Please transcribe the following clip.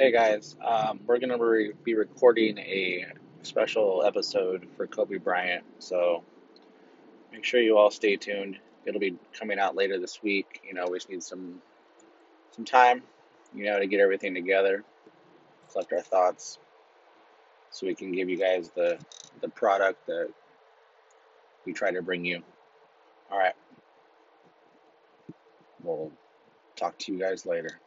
Hey guys, um, we're gonna re- be recording a special episode for Kobe Bryant, so make sure you all stay tuned. It'll be coming out later this week. You know, we just need some some time, you know, to get everything together, collect our thoughts, so we can give you guys the the product that we try to bring you. All right, we'll talk to you guys later.